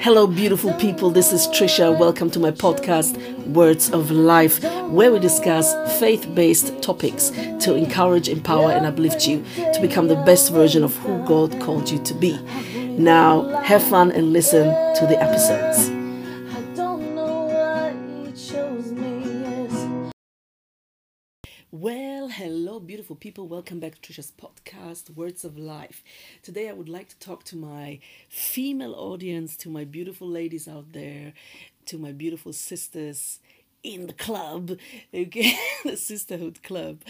Hello, beautiful people. This is Trisha. Welcome to my podcast, Words of Life, where we discuss faith based topics to encourage, empower, and uplift you to become the best version of who God called you to be. Now, have fun and listen to the episodes. Well, hello, beautiful people. Welcome back to Trisha's podcast, Words of Life. Today, I would like to talk to my female audience, to my beautiful ladies out there, to my beautiful sisters in the club, okay, the Sisterhood Club.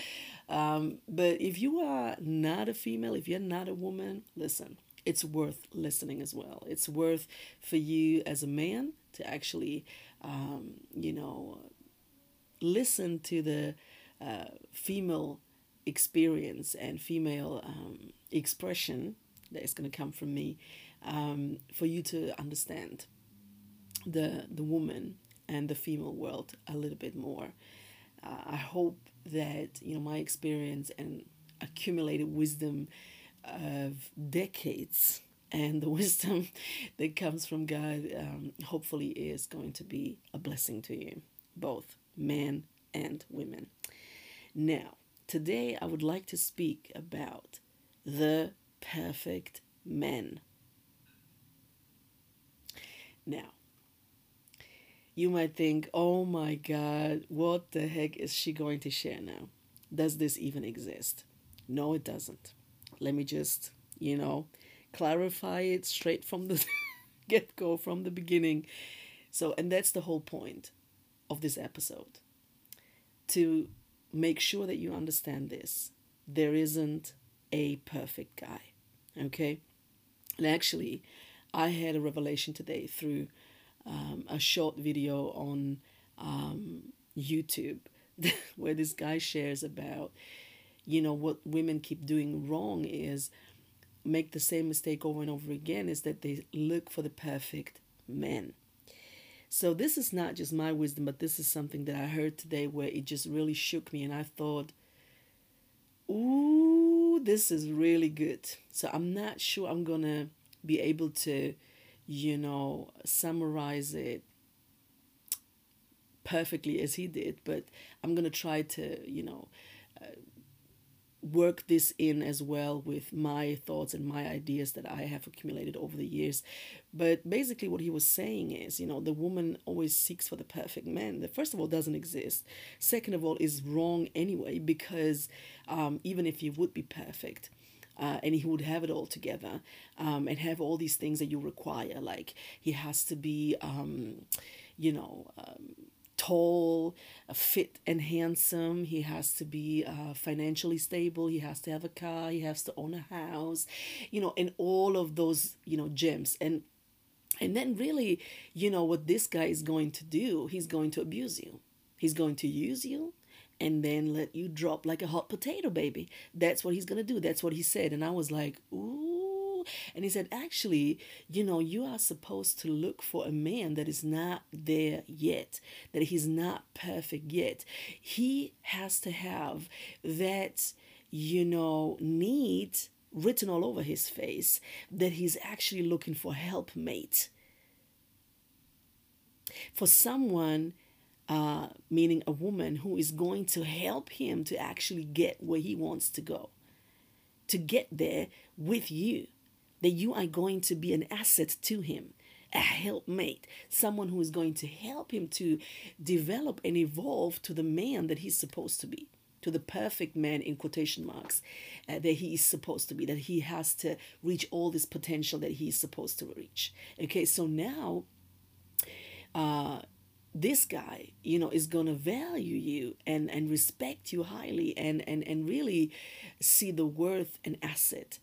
Um, but if you are not a female, if you're not a woman, listen, it's worth listening as well. It's worth for you as a man to actually, um, you know, listen to the uh, female experience and female um, expression that is going to come from me um, for you to understand the the woman and the female world a little bit more. Uh, I hope that you know my experience and accumulated wisdom of decades and the wisdom that comes from God um, hopefully is going to be a blessing to you, both men and women. Now, today I would like to speak about the perfect man. Now, you might think, oh my God, what the heck is she going to share now? Does this even exist? No, it doesn't. Let me just, you know, clarify it straight from the get go, from the beginning. So, and that's the whole point of this episode to make sure that you understand this. There isn't a perfect guy. Okay? And actually, I had a revelation today through um, a short video on um, YouTube where this guy shares about, you know, what women keep doing wrong is make the same mistake over and over again is that they look for the perfect man. So this is not just my wisdom, but this is something that I heard today where it just really shook me and I thought, ooh, this is really good. So I'm not sure I'm going to be able to, you know, summarize it perfectly as he did, but I'm going to try to, you know, uh, work this in as well with my thoughts and my ideas that I have accumulated over the years. But basically, what he was saying is, you know, the woman always seeks for the perfect man that, first of all, doesn't exist. Second of all, is wrong anyway, because um, even if he would be perfect, uh, and he would have it all together um, and have all these things that you require. Like he has to be, um, you know, um, tall, uh, fit, and handsome. He has to be uh, financially stable. He has to have a car. He has to own a house, you know, and all of those, you know, gems. And and then really, you know, what this guy is going to do, he's going to abuse you. He's going to use you and then let you drop like a hot potato, baby. That's what he's going to do. That's what he said. And I was like, ooh and he said, actually, you know, you are supposed to look for a man that is not there yet, that he's not perfect yet. He has to have that, you know, need written all over his face that he's actually looking for helpmate. For someone uh, meaning a woman who is going to help him to actually get where he wants to go, to get there with you that you are going to be an asset to him, a helpmate, someone who is going to help him to develop and evolve to the man that he's supposed to be, to the perfect man in quotation marks uh, that he is supposed to be, that he has to reach all this potential that he's supposed to reach. Okay, so now. Uh, this guy you know is going to value you and and respect you highly and and and really see the worth and asset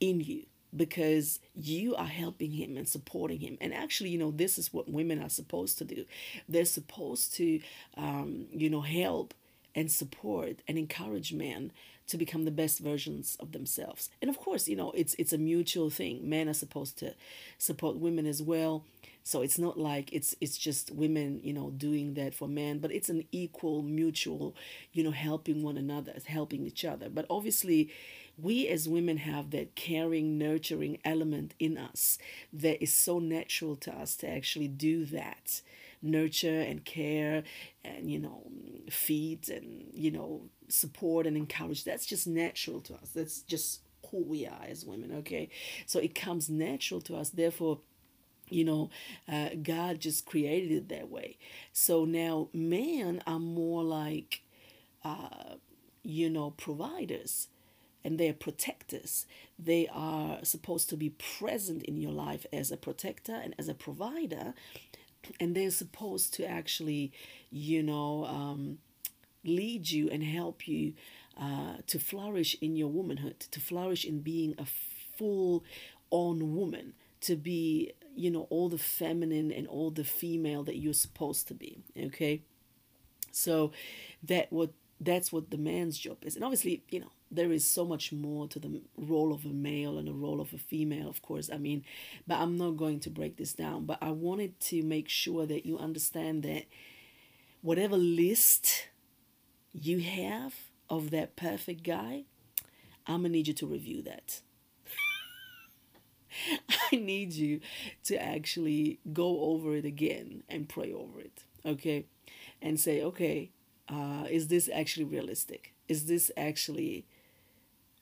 in you because you are helping him and supporting him. And actually, you know, this is what women are supposed to do. They're supposed to, um, you know, help and support and encourage men to become the best versions of themselves. And of course, you know, it's it's a mutual thing. Men are supposed to support women as well. So it's not like it's it's just women, you know, doing that for men, but it's an equal mutual, you know, helping one another, helping each other. But obviously, we as women have that caring, nurturing element in us that is so natural to us to actually do that. Nurture and care and you know feed and you know support and encourage. That's just natural to us. That's just who we are as women okay? So it comes natural to us. Therefore you know uh, god just created it that way so now men are more like uh, you know providers and they're protectors. They are supposed to be present in your life as a protector and as a provider, and they're supposed to actually, you know, um, lead you and help you uh, to flourish in your womanhood, to flourish in being a full on woman, to be, you know, all the feminine and all the female that you're supposed to be. Okay. So that what that's what the man's job is. And obviously, you know, there is so much more to the role of a male and the role of a female, of course. I mean, but I'm not going to break this down. But I wanted to make sure that you understand that whatever list you have of that perfect guy, I'm gonna need you to review that. I need you to actually go over it again and pray over it, okay? And say, okay, uh, is this actually realistic? Is this actually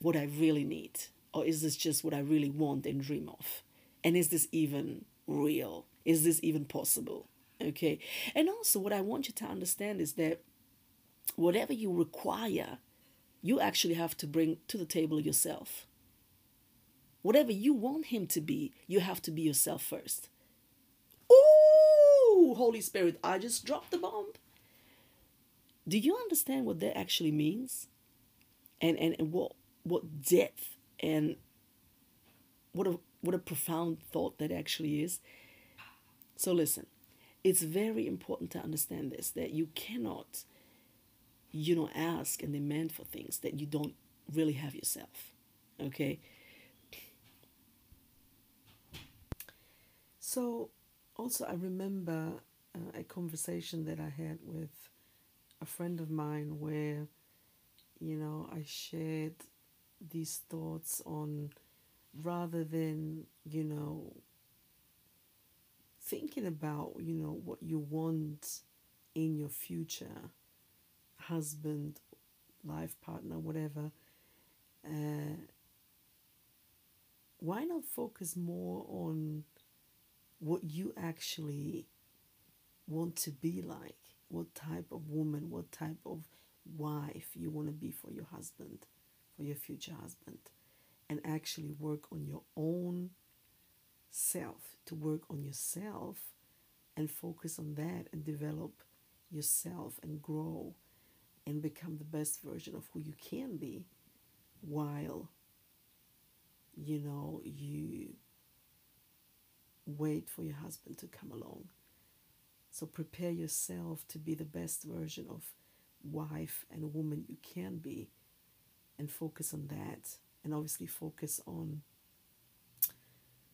what I really need? Or is this just what I really want and dream of? And is this even real? Is this even possible? Okay. And also, what I want you to understand is that whatever you require, you actually have to bring to the table yourself. Whatever you want him to be, you have to be yourself first. Ooh, Holy Spirit, I just dropped the bomb. Do you understand what that actually means? And and, and what what depth and what a what a profound thought that actually is. So listen, it's very important to understand this that you cannot you know ask and demand for things that you don't really have yourself. Okay? So also I remember uh, a conversation that I had with a friend of mine where you know I shared these thoughts on rather than you know thinking about you know what you want in your future husband life partner whatever uh, why not focus more on what you actually want to be like what type of woman what type of wife you want to be for your husband for your future husband. And actually work on your own self, to work on yourself and focus on that and develop yourself and grow and become the best version of who you can be while you know you wait for your husband to come along. So prepare yourself to be the best version of wife and woman you can be and focus on that. And obviously focus on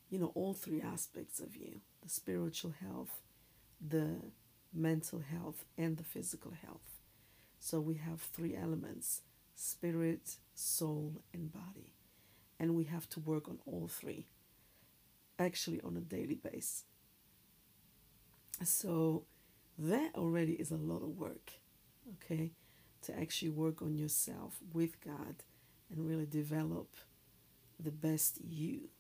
you know all three aspects of you the spiritual health the mental health and the physical health. So we have three elements spirit soul and body. And we have to work on all three actually on a daily basis so that already is a lot of work okay to actually work on yourself with God and really develop the best you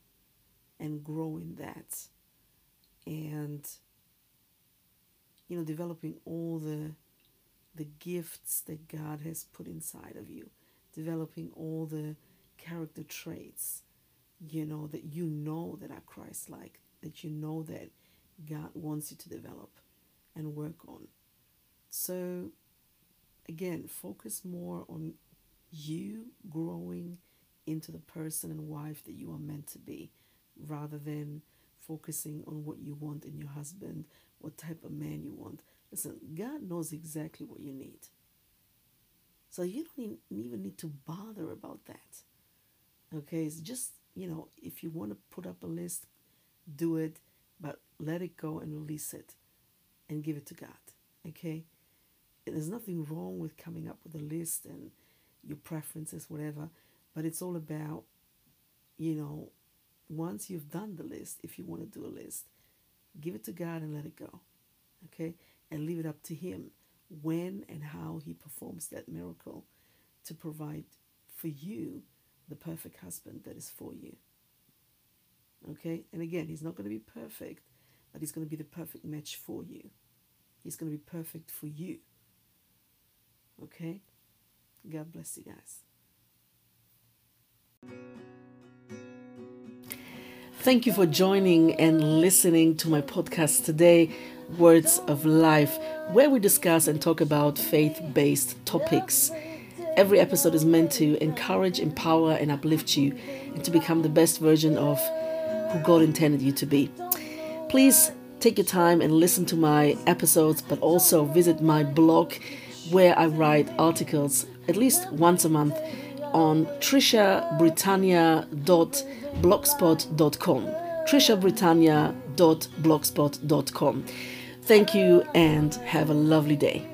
and grow in that. And you know developing all the the gifts that God has put inside of you developing all the character traits you know that you know that are Christ like that you know that God wants you to develop and work on so again, focus more on you growing into the person and wife that you are meant to be rather than focusing on what you want in your husband, what type of man you want. Listen, God knows exactly what you need. So you don't even need to bother about that. Okay, it's just, you know, if you want to put up a list, do it, but let it go and release it and give it to God. Okay? there's nothing wrong with coming up with a list and your preferences, whatever. But it's all about, you know, once you've done the list, if you want to do a list, give it to God and let it go. Okay? And leave it up to Him when and how He performs that miracle to provide for you the perfect husband that is for you. Okay? And again, He's not going to be perfect, but He's going to be the perfect match for you. He's going to be perfect for you. Okay? God bless you guys. Thank you for joining and listening to my podcast today, Words of Life, where we discuss and talk about faith based topics. Every episode is meant to encourage, empower, and uplift you and to become the best version of who God intended you to be. Please take your time and listen to my episodes, but also visit my blog where I write articles at least once a month on trishabritannia.blogspot.com. trishabritannia.blogspot.com. Thank you and have a lovely day.